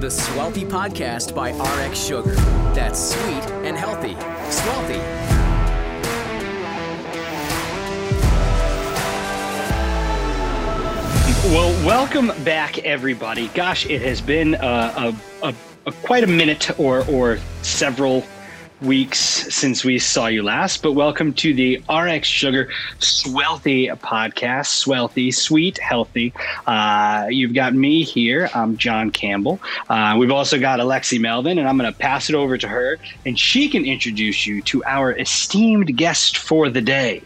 The Swelthy Podcast by RX Sugar. That's sweet and healthy. Swelthy. Well, welcome back, everybody. Gosh, it has been uh, a, a, a, quite a minute or, or several weeks since we saw you last, but welcome to the RX Sugar Swelthy podcast. Swelthy, sweet, healthy. Uh, you've got me here. I'm John Campbell. Uh, we've also got Alexi Melvin, and I'm going to pass it over to her, and she can introduce you to our esteemed guest for the day.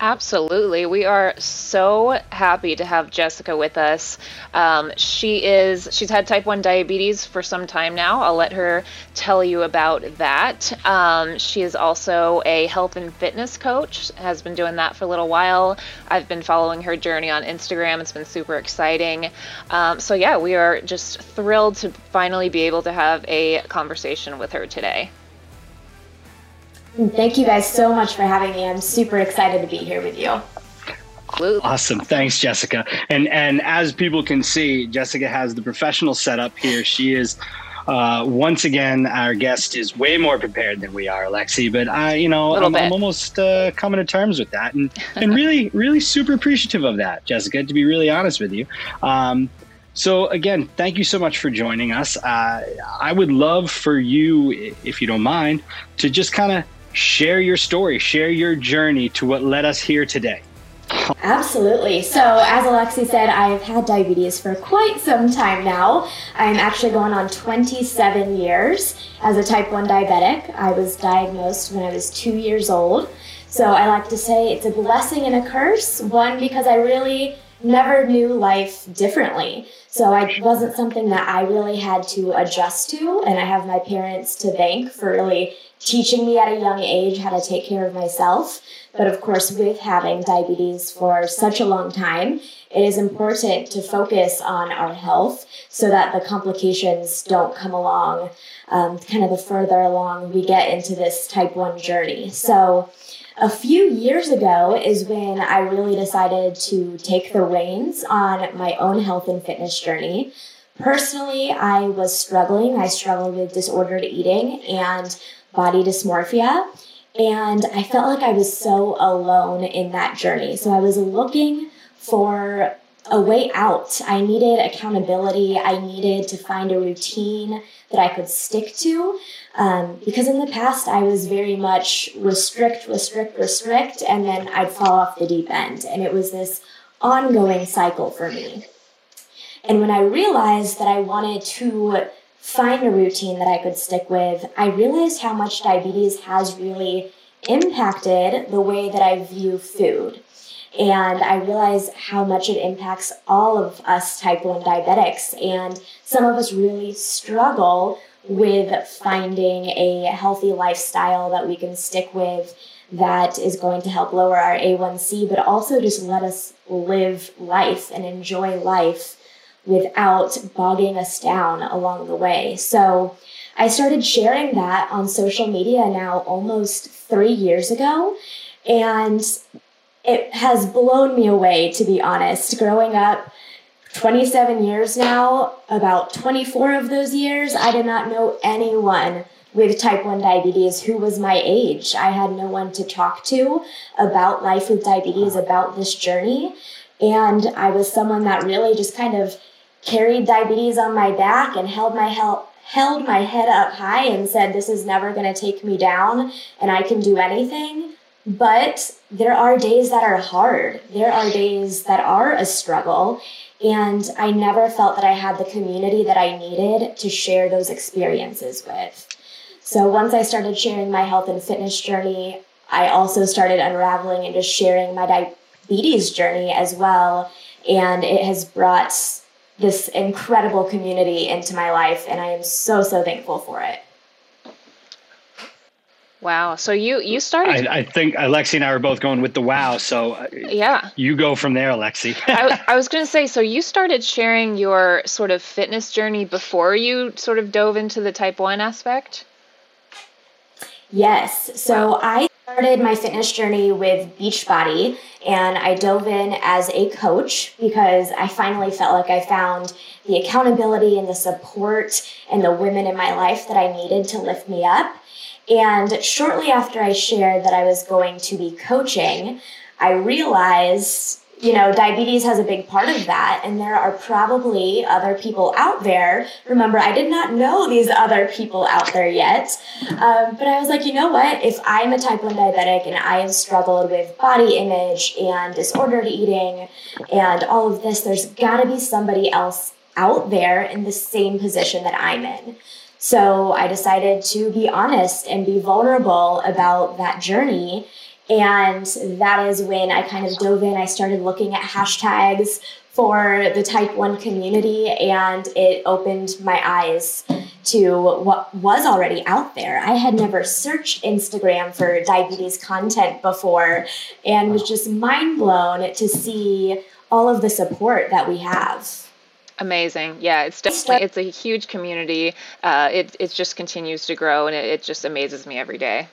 Absolutely. We are so happy to have Jessica with us. Um, she is she's had type 1 diabetes for some time now. I'll let her tell you about that. Um, she is also a health and fitness coach, has been doing that for a little while. I've been following her journey on Instagram. It's been super exciting. Um, so, yeah, we are just thrilled to finally be able to have a conversation with her today. Thank you guys so much for having me. I'm super excited to be here with you. Awesome. Thanks, Jessica. And and as people can see, Jessica has the professional setup here. She is uh, once again, our guest is way more prepared than we are, Alexi. But I, you know, I'm, I'm, almost uh, coming to terms with that, and and really, really super appreciative of that, Jessica. To be really honest with you. Um, so again, thank you so much for joining us. Uh, I would love for you, if you don't mind, to just kind of share your story, share your journey to what led us here today. Absolutely. So, as Alexi said, I've had diabetes for quite some time now. I'm actually going on 27 years as a type 1 diabetic. I was diagnosed when I was two years old. So, I like to say it's a blessing and a curse. One, because I really never knew life differently. So I wasn't something that I really had to adjust to. And I have my parents to thank for really teaching me at a young age how to take care of myself. But of course, with having diabetes for such a long time, it is important to focus on our health so that the complications don't come along um, kind of the further along we get into this type 1 journey. So, a few years ago is when I really decided to take the reins on my own health and fitness journey. Personally, I was struggling. I struggled with disordered eating and body dysmorphia. And I felt like I was so alone in that journey. So I was looking for a way out. I needed accountability. I needed to find a routine that I could stick to. Um, because in the past, I was very much restrict, restrict, restrict, and then I'd fall off the deep end. And it was this ongoing cycle for me. And when I realized that I wanted to find a routine that I could stick with, I realized how much diabetes has really impacted the way that I view food. And I realize how much it impacts all of us type 1 diabetics. And some of us really struggle with finding a healthy lifestyle that we can stick with that is going to help lower our A1C, but also just let us live life and enjoy life without bogging us down along the way. So I started sharing that on social media now almost three years ago. And it has blown me away, to be honest. Growing up 27 years now, about 24 of those years, I did not know anyone with type 1 diabetes who was my age. I had no one to talk to about life with diabetes, about this journey. And I was someone that really just kind of carried diabetes on my back and held my held held my head up high and said this is never going to take me down and I can do anything. But there are days that are hard. There are days that are a struggle. And I never felt that I had the community that I needed to share those experiences with. So once I started sharing my health and fitness journey, I also started unraveling and just sharing my diabetes journey as well. And it has brought this incredible community into my life, and I am so so thankful for it. Wow. So you you started. I, I, think Alexi and I were both going with the wow. So uh, yeah, you go from there, Alexi. I, I was going to say. So you started sharing your sort of fitness journey before you sort of dove into the type one aspect. Yes. So. I started my fitness journey with Beachbody and I dove in as a coach because I finally felt like I found the accountability and the support and the women in my life that I needed to lift me up. And shortly after I shared that I was going to be coaching, I realized you know, diabetes has a big part of that. And there are probably other people out there. Remember, I did not know these other people out there yet. Um, but I was like, you know what? If I'm a type 1 diabetic and I have struggled with body image and disordered eating and all of this, there's got to be somebody else out there in the same position that I'm in. So I decided to be honest and be vulnerable about that journey and that is when I kind of dove in. I started looking at hashtags for the type 1 community, and it opened my eyes to what was already out there. I had never searched Instagram for diabetes content before and was just mind blown to see all of the support that we have. Amazing. Yeah, it's definitely it's a huge community. Uh, it it just continues to grow, and it, it just amazes me every day.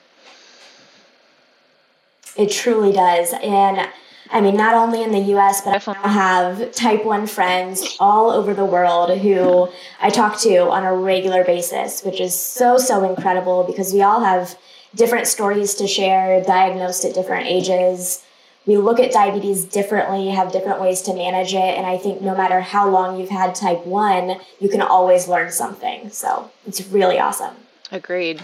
It truly does. And I mean, not only in the US, but I have type 1 friends all over the world who I talk to on a regular basis, which is so, so incredible because we all have different stories to share, diagnosed at different ages. We look at diabetes differently, have different ways to manage it. And I think no matter how long you've had type 1, you can always learn something. So it's really awesome. Agreed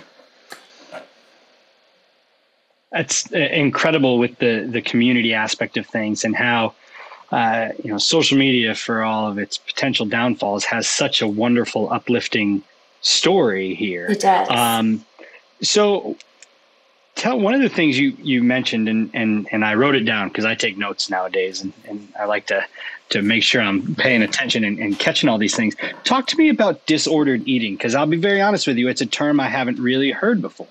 it's uh, incredible with the the community aspect of things and how uh, you know social media for all of its potential downfalls has such a wonderful uplifting story here it does um, so tell one of the things you you mentioned and and and I wrote it down because I take notes nowadays and, and I like to to make sure I'm paying attention and, and catching all these things. Talk to me about disordered eating because I'll be very honest with you, it's a term I haven't really heard before.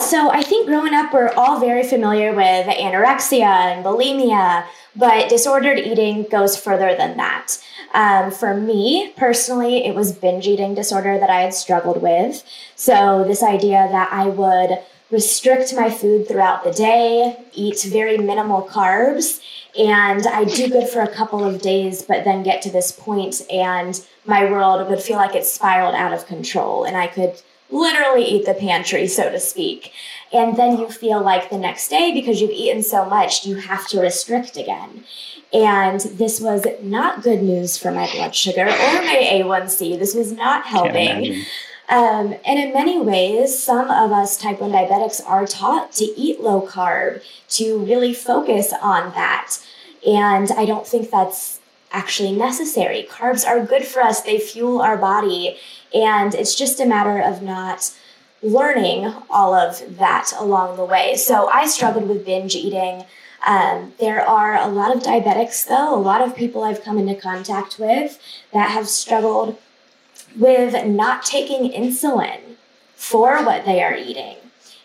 So I think growing up, we're all very familiar with anorexia and bulimia, but disordered eating goes further than that. Um, for me personally, it was binge eating disorder that I had struggled with. So this idea that I would restrict my food throughout the day, eat very minimal carbs, and I do good for a couple of days, but then get to this point and my world would feel like it spiraled out of control and I could literally eat the pantry, so to speak. And then you feel like the next day, because you've eaten so much, you have to restrict again. And this was not good news for my blood sugar or my A1C. This was not helping. Um, and in many ways, some of us type 1 diabetics are taught to eat low carb, to really focus on that. And I don't think that's actually necessary. Carbs are good for us, they fuel our body. And it's just a matter of not learning all of that along the way. So I struggled with binge eating. Um, there are a lot of diabetics, though, a lot of people I've come into contact with that have struggled with not taking insulin for what they are eating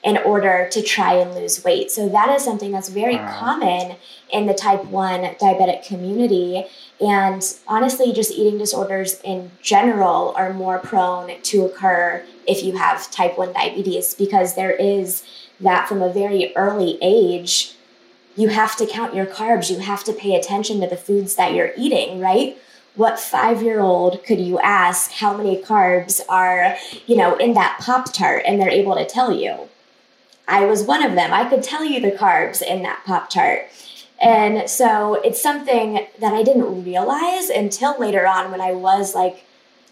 in order to try and lose weight. So that is something that's very wow. common in the type 1 diabetic community. And honestly, just eating disorders in general are more prone to occur if you have type 1 diabetes because there is that from a very early age. You have to count your carbs. You have to pay attention to the foods that you're eating, right? what five year old could you ask how many carbs are you know in that pop tart and they're able to tell you I was one of them. I could tell you the carbs in that Pop Tart. And so it's something that I didn't realize until later on when I was like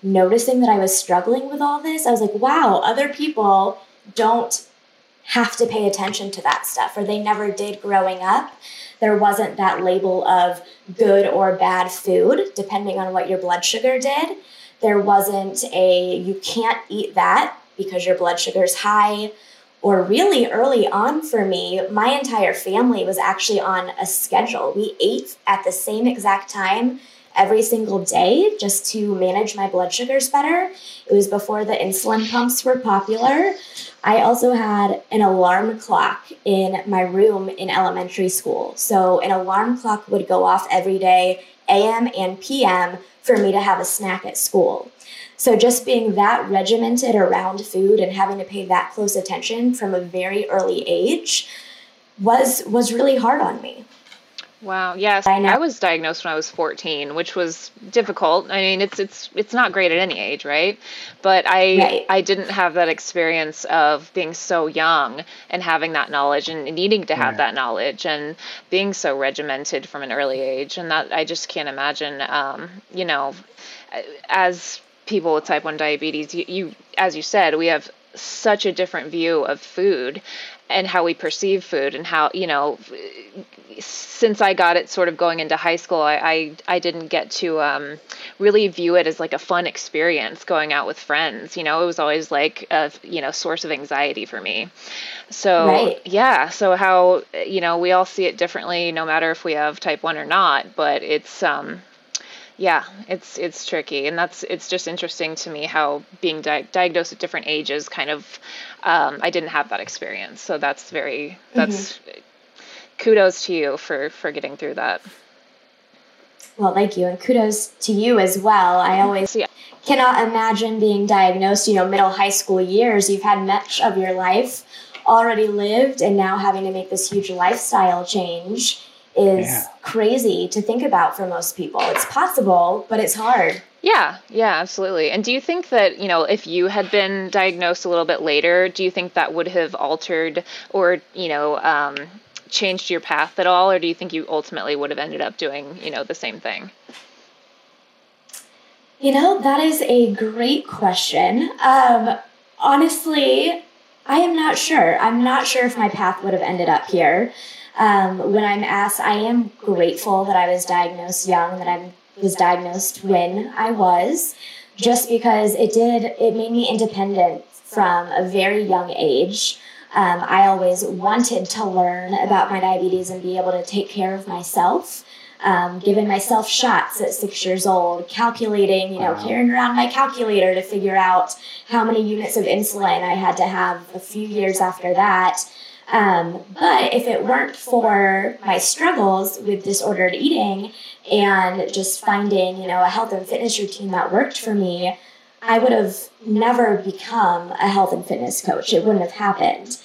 noticing that I was struggling with all this. I was like, wow, other people don't have to pay attention to that stuff, or they never did growing up. There wasn't that label of good or bad food, depending on what your blood sugar did. There wasn't a, you can't eat that because your blood sugar is high or really early on for me, my entire family was actually on a schedule. We ate at the same exact time every single day just to manage my blood sugars better. It was before the insulin pumps were popular. I also had an alarm clock in my room in elementary school. So, an alarm clock would go off every day AM and PM for me to have a snack at school. So just being that regimented around food and having to pay that close attention from a very early age was was really hard on me. Wow. Yes, I, I, was diagnosed when I was 14, which was difficult. I mean, it's it's it's not great at any age, right? But I right. I didn't have that experience of being so young and having that knowledge and needing to have yeah. that knowledge and being so regimented from an early age, and that I just can't imagine. Um, you know, as people with type 1 diabetes you, you as you said we have such a different view of food and how we perceive food and how you know since i got it sort of going into high school i i, I didn't get to um, really view it as like a fun experience going out with friends you know it was always like a you know source of anxiety for me so right. yeah so how you know we all see it differently no matter if we have type 1 or not but it's um yeah, it's it's tricky, and that's it's just interesting to me how being di- diagnosed at different ages kind of um, I didn't have that experience, so that's very that's mm-hmm. kudos to you for for getting through that. Well, thank you, and kudos to you as well. I always yeah. cannot imagine being diagnosed. You know, middle high school years, you've had much of your life already lived, and now having to make this huge lifestyle change is yeah. crazy to think about for most people. It's possible, but it's hard. Yeah, yeah, absolutely. And do you think that, you know, if you had been diagnosed a little bit later, do you think that would have altered or, you know, um, changed your path at all? Or do you think you ultimately would have ended up doing, you know, the same thing? You know, that is a great question. Um, honestly, I am not sure. I'm not sure if my path would have ended up here. Um, when I'm asked, I am grateful that I was diagnosed young, that I was diagnosed when I was, just because it did, it made me independent from a very young age. Um, I always wanted to learn about my diabetes and be able to take care of myself. Um, giving myself shots at six years old, calculating, you know, wow. carrying around my calculator to figure out how many units of insulin I had to have a few years after that. Um, but if it weren't for my struggles with disordered eating and just finding, you know, a health and fitness routine that worked for me, I would have never become a health and fitness coach. It wouldn't have happened.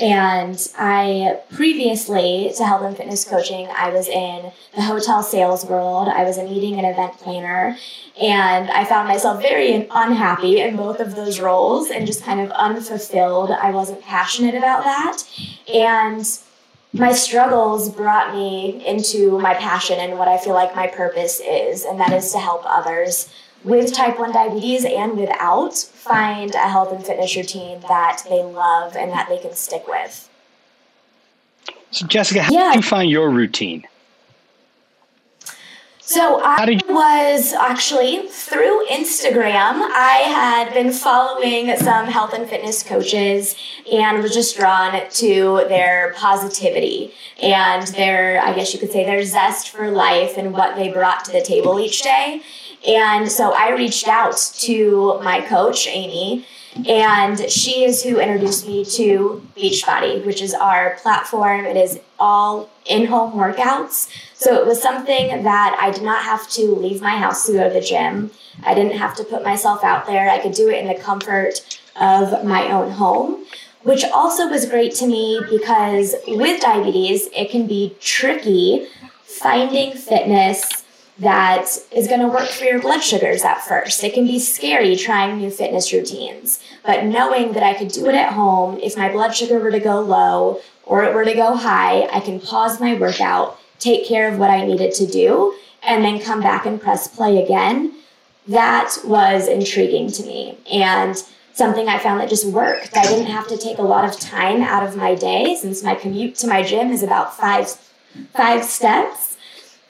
And I previously to health and fitness coaching, I was in the hotel sales world. I was a meeting and event planner. And I found myself very unhappy in both of those roles and just kind of unfulfilled. I wasn't passionate about that. And my struggles brought me into my passion and what I feel like my purpose is, and that is to help others with type 1 diabetes and without find a health and fitness routine that they love and that they can stick with. So, Jessica, how yeah. did you find your routine? So I was actually through Instagram. I had been following some health and fitness coaches and was just drawn to their positivity and their, I guess you could say, their zest for life and what they brought to the table each day. And so I reached out to my coach, Amy, and she is who introduced me to Beachbody, which is our platform. It is all in home workouts. So it was something that I did not have to leave my house to go to the gym. I didn't have to put myself out there. I could do it in the comfort of my own home, which also was great to me because with diabetes, it can be tricky finding fitness that is going to work for your blood sugars at first. It can be scary trying new fitness routines, but knowing that I could do it at home, if my blood sugar were to go low or it were to go high, I can pause my workout, take care of what I needed to do, and then come back and press play again. That was intriguing to me and something I found that just worked. I didn't have to take a lot of time out of my day since my commute to my gym is about five five steps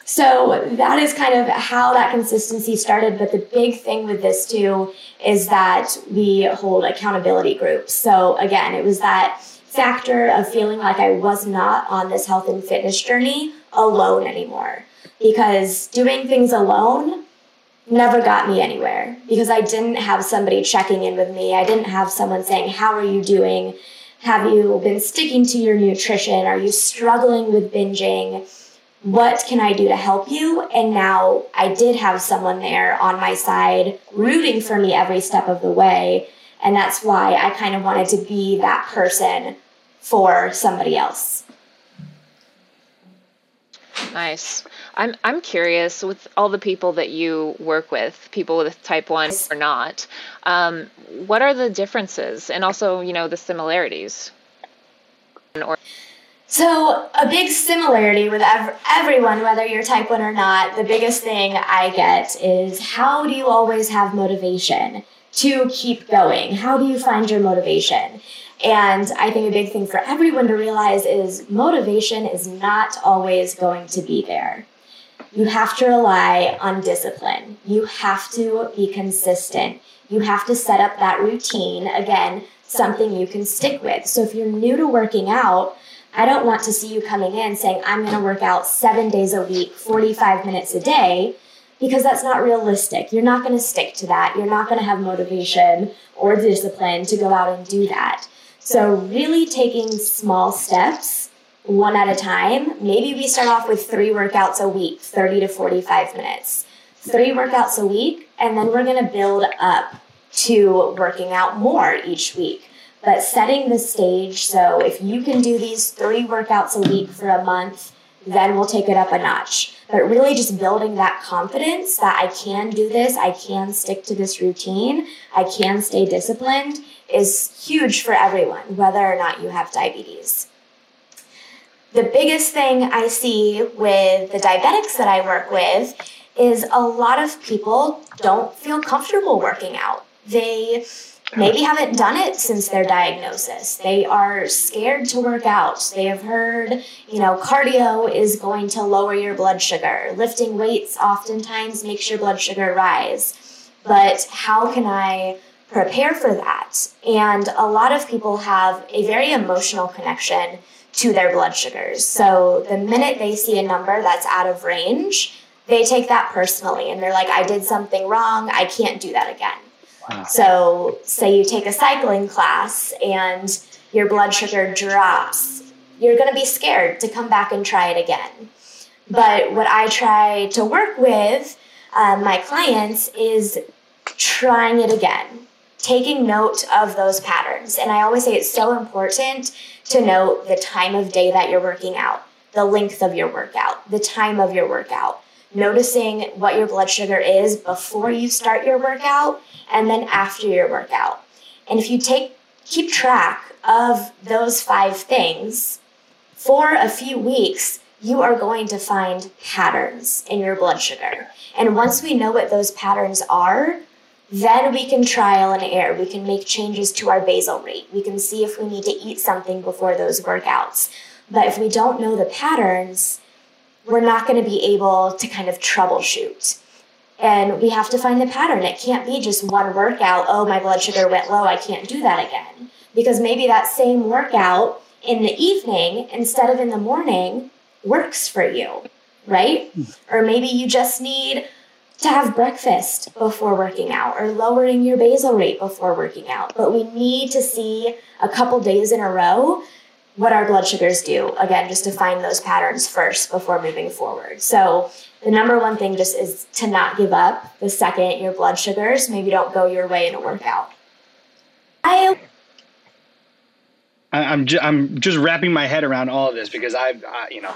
so that is kind of how that consistency started. But the big thing with this too is that we hold accountability groups. So again, it was that factor of feeling like I was not on this health and fitness journey alone anymore. Because doing things alone never got me anywhere because I didn't have somebody checking in with me. I didn't have someone saying, How are you doing? Have you been sticking to your nutrition? Are you struggling with binging? What can I do to help you? And now I did have someone there on my side rooting for me every step of the way. And that's why I kind of wanted to be that person for somebody else. Nice. I'm I'm curious with all the people that you work with, people with type one or not. Um, what are the differences, and also you know the similarities? Or so a big similarity with ev- everyone, whether you're type one or not, the biggest thing I get is how do you always have motivation to keep going? How do you find your motivation? And I think a big thing for everyone to realize is motivation is not always going to be there. You have to rely on discipline. You have to be consistent. You have to set up that routine, again, something you can stick with. So if you're new to working out, I don't want to see you coming in saying, I'm going to work out seven days a week, 45 minutes a day, because that's not realistic. You're not going to stick to that. You're not going to have motivation or discipline to go out and do that. So, really taking small steps one at a time. Maybe we start off with three workouts a week, 30 to 45 minutes. Three workouts a week, and then we're going to build up to working out more each week. But setting the stage so if you can do these three workouts a week for a month, then we'll take it up a notch. But really just building that confidence that I can do this, I can stick to this routine, I can stay disciplined is huge for everyone, whether or not you have diabetes. The biggest thing I see with the diabetics that I work with is a lot of people don't feel comfortable working out. They maybe haven't done it since their diagnosis. They are scared to work out. They have heard, you know, cardio is going to lower your blood sugar. Lifting weights oftentimes makes your blood sugar rise. But how can I prepare for that. And a lot of people have a very emotional connection to their blood sugars. So the minute they see a number that's out of range, they take that personally and they're like, I did something wrong. I can't do that again. So, say you take a cycling class and your blood sugar drops, you're going to be scared to come back and try it again. But what I try to work with um, my clients is trying it again taking note of those patterns. And I always say it's so important to note the time of day that you're working out, the length of your workout, the time of your workout, noticing what your blood sugar is before you start your workout and then after your workout. And if you take keep track of those five things for a few weeks, you are going to find patterns in your blood sugar. And once we know what those patterns are, then we can trial and error. We can make changes to our basal rate. We can see if we need to eat something before those workouts. But if we don't know the patterns, we're not going to be able to kind of troubleshoot. And we have to find the pattern. It can't be just one workout. Oh, my blood sugar went low. I can't do that again. Because maybe that same workout in the evening instead of in the morning works for you, right? Hmm. Or maybe you just need to have breakfast before working out or lowering your basal rate before working out. But we need to see a couple days in a row what our blood sugars do, again, just to find those patterns first before moving forward. So, the number one thing just is to not give up the second your blood sugars maybe don't go your way in a workout. I I'm just, I'm just wrapping my head around all of this because I've, I, you know,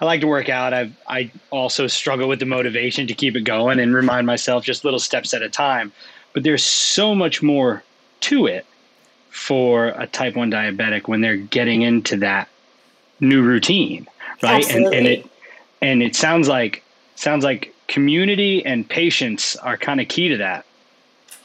I like to work out. I I also struggle with the motivation to keep it going and remind myself just little steps at a time. But there's so much more to it for a type 1 diabetic when they're getting into that new routine, right? Absolutely. And and it and it sounds like sounds like community and patience are kind of key to that.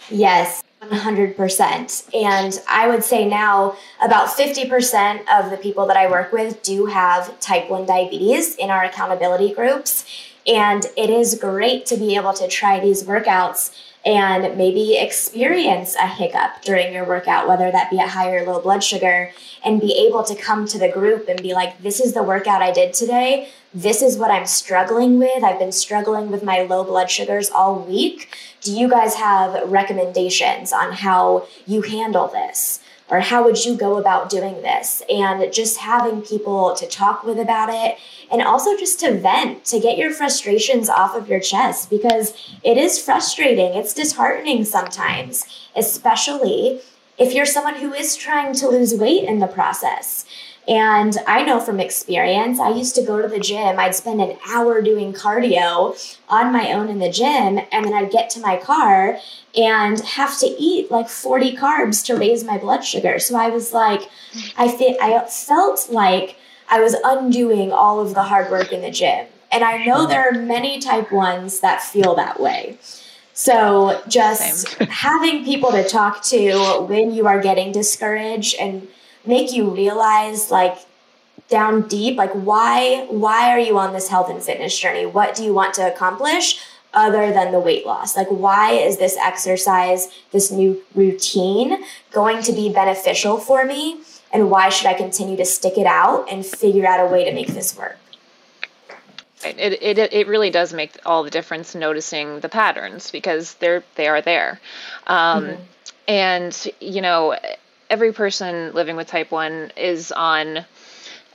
Yes. 100%. And I would say now about 50% of the people that I work with do have type 1 diabetes in our accountability groups. And it is great to be able to try these workouts and maybe experience a hiccup during your workout, whether that be a high or low blood sugar, and be able to come to the group and be like, this is the workout I did today. This is what I'm struggling with. I've been struggling with my low blood sugars all week. Do you guys have recommendations on how you handle this? Or how would you go about doing this? And just having people to talk with about it and also just to vent, to get your frustrations off of your chest because it is frustrating. It's disheartening sometimes, especially if you're someone who is trying to lose weight in the process. And I know from experience, I used to go to the gym, I'd spend an hour doing cardio on my own in the gym, and then I'd get to my car and have to eat like 40 carbs to raise my blood sugar. So I was like, I, th- I felt like I was undoing all of the hard work in the gym. And I know there are many type ones that feel that way. So just having people to talk to when you are getting discouraged and make you realize like down deep like why why are you on this health and fitness journey? What do you want to accomplish other than the weight loss? Like why is this exercise this new routine going to be beneficial for me? And why should i continue to stick it out and figure out a way to make this work? It, it, it really does make all the difference noticing the patterns because they're they are there. Um, mm-hmm. and you know every person living with type 1 is on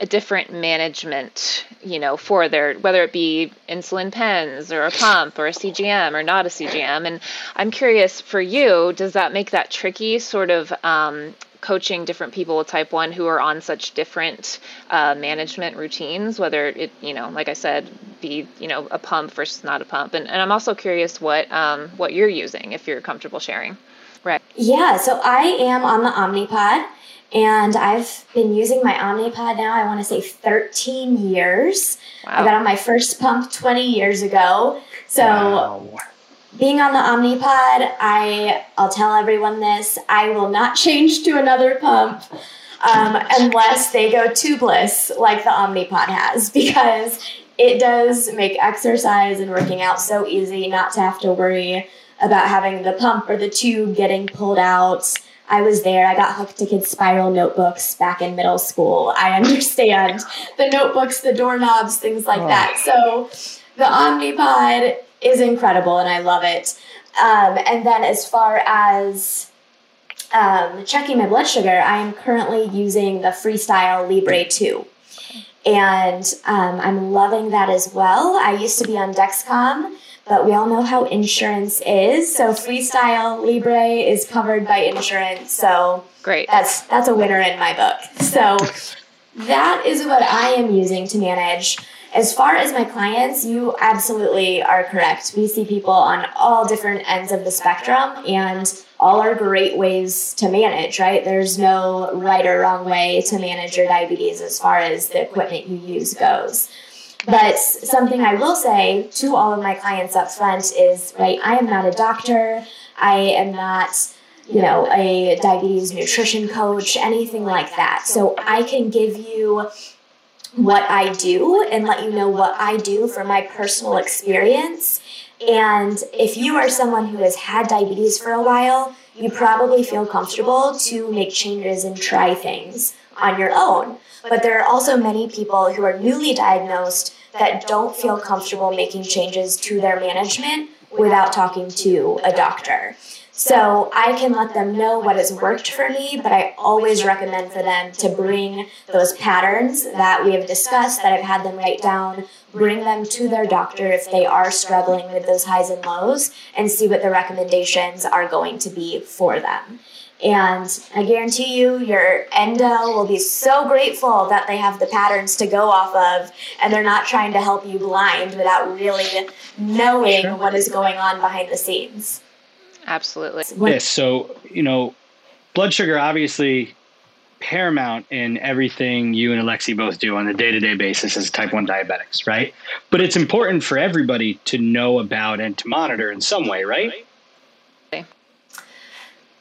a different management, you know, for their whether it be insulin pens or a pump or a CGM or not a CGM. And I'm curious for you, does that make that tricky, sort of um, coaching different people with type 1 who are on such different uh, management routines, whether it, you know, like I said, be, you know, a pump versus not a pump. And, and I'm also curious what, um, what you're using if you're comfortable sharing. Right. Yeah, so I am on the Omnipod and I've been using my Omnipod now, I want to say 13 years. Wow. I got on my first pump 20 years ago. So wow. being on the Omnipod, I I'll tell everyone this, I will not change to another pump. Um, unless they go tubeless like the Omnipod has, because it does make exercise and working out so easy not to have to worry about having the pump or the tube getting pulled out. I was there. I got hooked to kids' spiral notebooks back in middle school. I understand the notebooks, the doorknobs, things like oh. that. So the Omnipod is incredible and I love it. Um, and then as far as um, checking my blood sugar, I am currently using the Freestyle Libre 2. And um, I'm loving that as well. I used to be on Dexcom but we all know how insurance is. So Freestyle Libre is covered by insurance. So great. That's that's a winner in my book. So that is what I am using to manage. As far as my clients, you absolutely are correct. We see people on all different ends of the spectrum and all are great ways to manage, right? There's no right or wrong way to manage your diabetes as far as the equipment you use goes. But something I will say to all of my clients up front is, right, I am not a doctor. I am not, you know, a diabetes nutrition coach, anything like that. So I can give you what I do and let you know what I do from my personal experience. And if you are someone who has had diabetes for a while, you probably feel comfortable to make changes and try things on your own. But there are also many people who are newly diagnosed that don't feel comfortable making changes to their management without talking to a doctor. So I can let them know what has worked for me, but I always recommend for them to bring those patterns that we have discussed, that I've had them write down, bring them to their doctor if they are struggling with those highs and lows, and see what the recommendations are going to be for them. And I guarantee you, your endo will be so grateful that they have the patterns to go off of and they're not trying to help you blind without really knowing sure. what is going on behind the scenes. Absolutely. Yes. So, you know, blood sugar obviously paramount in everything you and Alexi both do on a day to day basis as type 1 diabetics, right? But it's important for everybody to know about and to monitor in some way, right?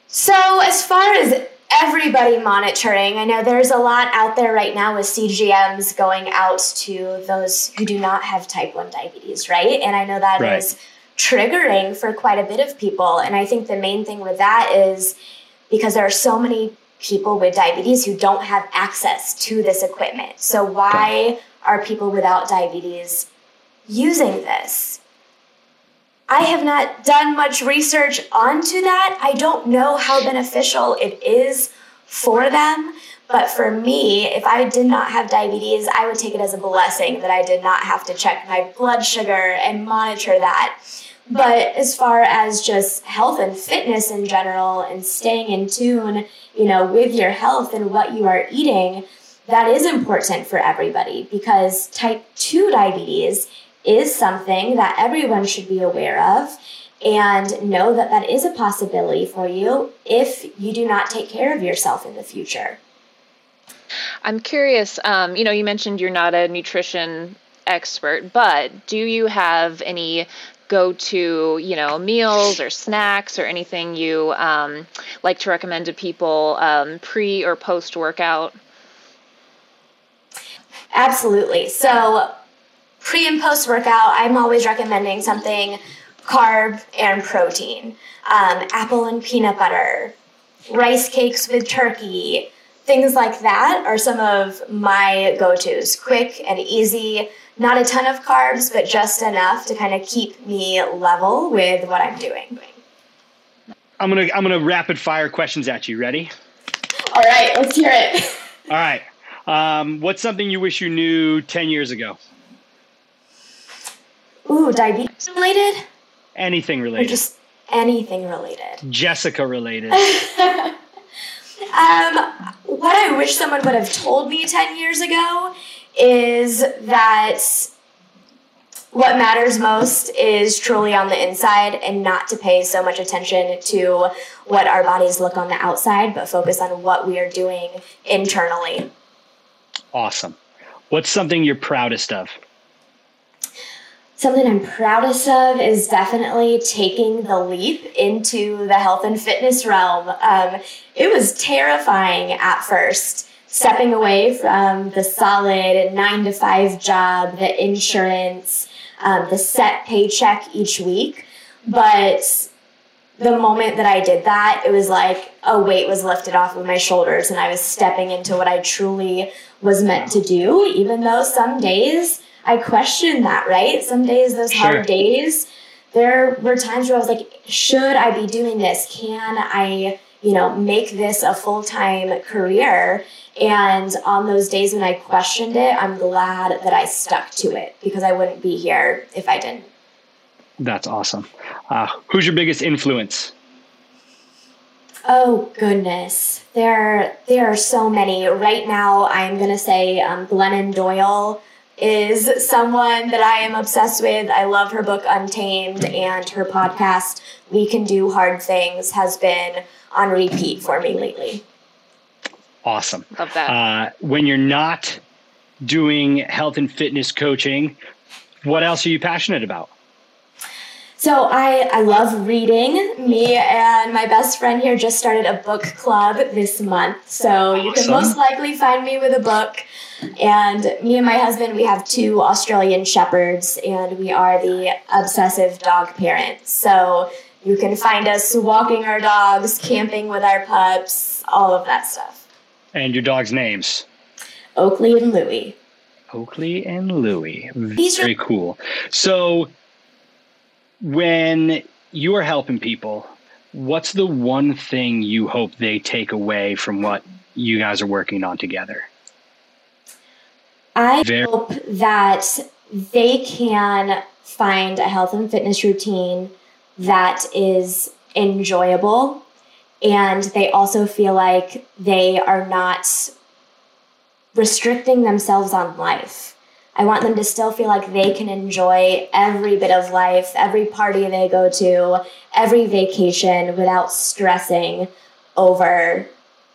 So, as far as everybody monitoring, I know there's a lot out there right now with CGMs going out to those who do not have type 1 diabetes, right? And I know that right. is triggering for quite a bit of people. And I think the main thing with that is because there are so many people with diabetes who don't have access to this equipment. So, why are people without diabetes using this? I have not done much research onto that. I don't know how beneficial it is for them. But for me, if I did not have diabetes, I would take it as a blessing that I did not have to check my blood sugar and monitor that. But as far as just health and fitness in general and staying in tune, you know, with your health and what you are eating, that is important for everybody because type 2 diabetes is something that everyone should be aware of and know that that is a possibility for you if you do not take care of yourself in the future. I'm curious, um, you know, you mentioned you're not a nutrition expert, but do you have any go to, you know, meals or snacks or anything you um, like to recommend to people um, pre or post workout? Absolutely. So, pre and post workout, I'm always recommending something carb and protein. Um, apple and peanut butter, rice cakes with turkey, things like that are some of my go tos. Quick and easy, not a ton of carbs, but just enough to kind of keep me level with what I'm doing. I'm gonna I'm gonna rapid fire questions at you. Ready? All right, let's hear it. All right. Um, what's something you wish you knew ten years ago? Ooh, diabetes related? Anything related. Or just anything related. Jessica related. Um, what I wish someone would have told me 10 years ago is that what matters most is truly on the inside and not to pay so much attention to what our bodies look on the outside, but focus on what we are doing internally. Awesome. What's something you're proudest of? Something I'm proudest of is definitely taking the leap into the health and fitness realm. Um, it was terrifying at first, stepping away from the solid nine to five job, the insurance, um, the set paycheck each week. But the moment that I did that, it was like a weight was lifted off of my shoulders and I was stepping into what I truly was meant to do, even though some days, I questioned that, right? Some days, those sure. hard days, there were times where I was like, should I be doing this? Can I, you know, make this a full time career? And on those days when I questioned it, I'm glad that I stuck to it because I wouldn't be here if I didn't. That's awesome. Uh, who's your biggest influence? Oh goodness, there there are so many. Right now, I'm gonna say um, Glennon Doyle is someone that I am obsessed with. I love her book Untamed and her podcast We Can Do Hard Things has been on repeat for me lately. Awesome. Love that. Uh, when you're not doing health and fitness coaching, what else are you passionate about? So I, I love reading. Mm. Me and my best friend here just started a book club this month. So you can most likely find me with a book. And me and my husband, we have two Australian shepherds, and we are the obsessive dog parents. So you can find us walking our dogs, camping with our pups, all of that stuff. And your dog's names? Oakley and Louie. Oakley and Louie. Very cool. So when you are helping people, what's the one thing you hope they take away from what you guys are working on together? I Very- hope that they can find a health and fitness routine that is enjoyable and they also feel like they are not restricting themselves on life. I want them to still feel like they can enjoy every bit of life, every party they go to, every vacation without stressing over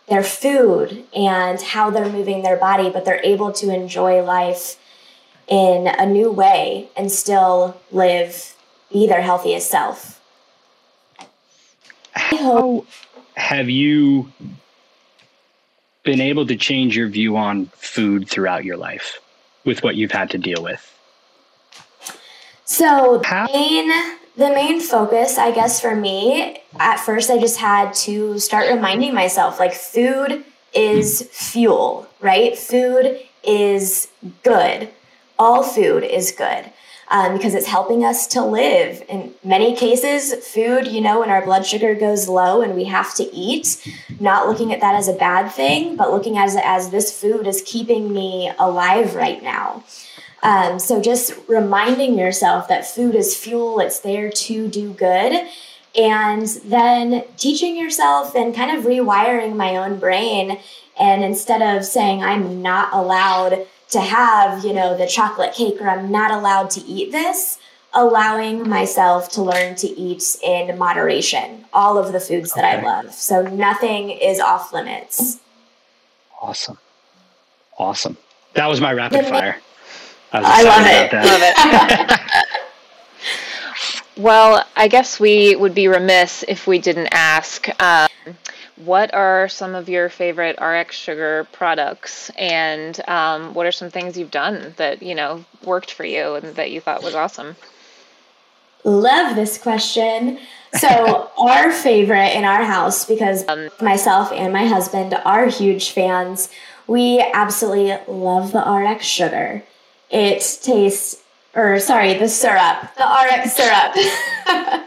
their food and how they're moving their body, but they're able to enjoy life in a new way and still live, be their healthiest self. How have you been able to change your view on food throughout your life? With what you've had to deal with? So the main, the main focus, I guess, for me, at first I just had to start reminding myself like food is fuel, right? Food is good. All food is good. Um, because it's helping us to live. In many cases, food, you know, when our blood sugar goes low and we have to eat, not looking at that as a bad thing, but looking at it as this food is keeping me alive right now. Um, so just reminding yourself that food is fuel, it's there to do good. And then teaching yourself and kind of rewiring my own brain. And instead of saying, I'm not allowed to have, you know, the chocolate cake or I'm not allowed to eat this, allowing myself to learn to eat in moderation, all of the foods that I love. So nothing is off limits. Awesome. Awesome. That was my rapid fire. I, I love it. Love it. well, I guess we would be remiss if we didn't ask um, what are some of your favorite RX sugar products, and um, what are some things you've done that you know worked for you and that you thought was awesome? Love this question. So, our favorite in our house, because um, myself and my husband are huge fans, we absolutely love the RX sugar. It tastes, or sorry, the syrup, the RX syrup.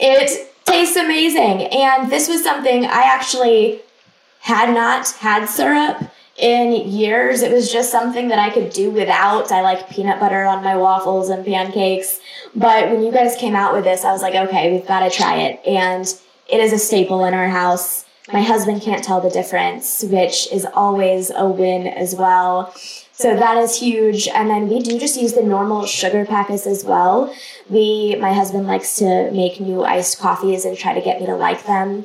it tastes amazing. And this was something I actually had not had syrup in years. It was just something that I could do without. I like peanut butter on my waffles and pancakes. But when you guys came out with this, I was like, okay, we've got to try it. And it is a staple in our house. My husband can't tell the difference, which is always a win as well. So that is huge. And then we do just use the normal sugar packets as well. We, my husband likes to make new iced coffees and try to get me to like them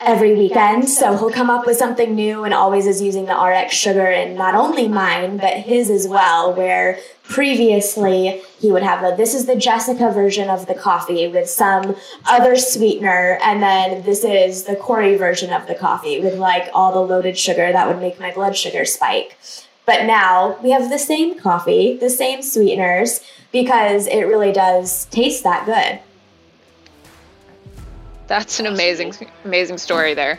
every weekend. So he'll come up with something new and always is using the RX sugar and not only mine, but his as well, where previously he would have the this is the Jessica version of the coffee with some other sweetener, and then this is the Corey version of the coffee with like all the loaded sugar that would make my blood sugar spike. But now we have the same coffee, the same sweeteners, because it really does taste that good. That's an amazing, amazing story there.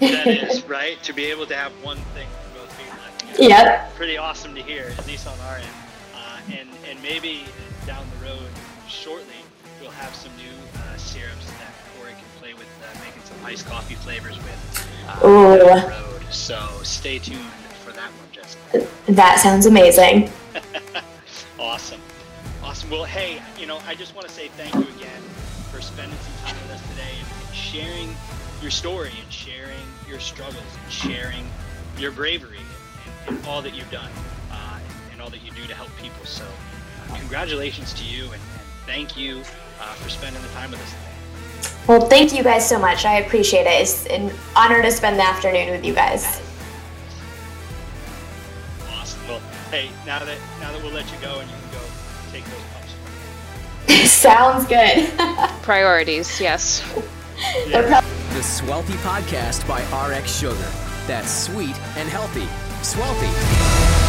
that is right to be able to have one thing for both people. You know, yep. Pretty awesome to hear, at least on our end. Uh, and and maybe down the road, shortly, we'll have some new uh, syrups that Corey can play with, uh, making some iced coffee flavors with. Uh, Ooh. So stay tuned that sounds amazing. awesome. Awesome. Well, hey, you know, I just want to say thank you again for spending some time with us today and, and sharing your story and sharing your struggles and sharing your bravery and, and all that you've done uh, and, and, all that you do to help people. So, uh, congratulations to you and, thank you uh, for spending the time with us today. Well, thank you guys so much. I appreciate it. It's an honor to spend the afternoon with you guys. Hey, now that now that we'll let you go and you can go take those pumps. Sounds good. Priorities, yes. Yeah. The Swealthy Podcast by RX Sugar. That's sweet and healthy. Swealthy.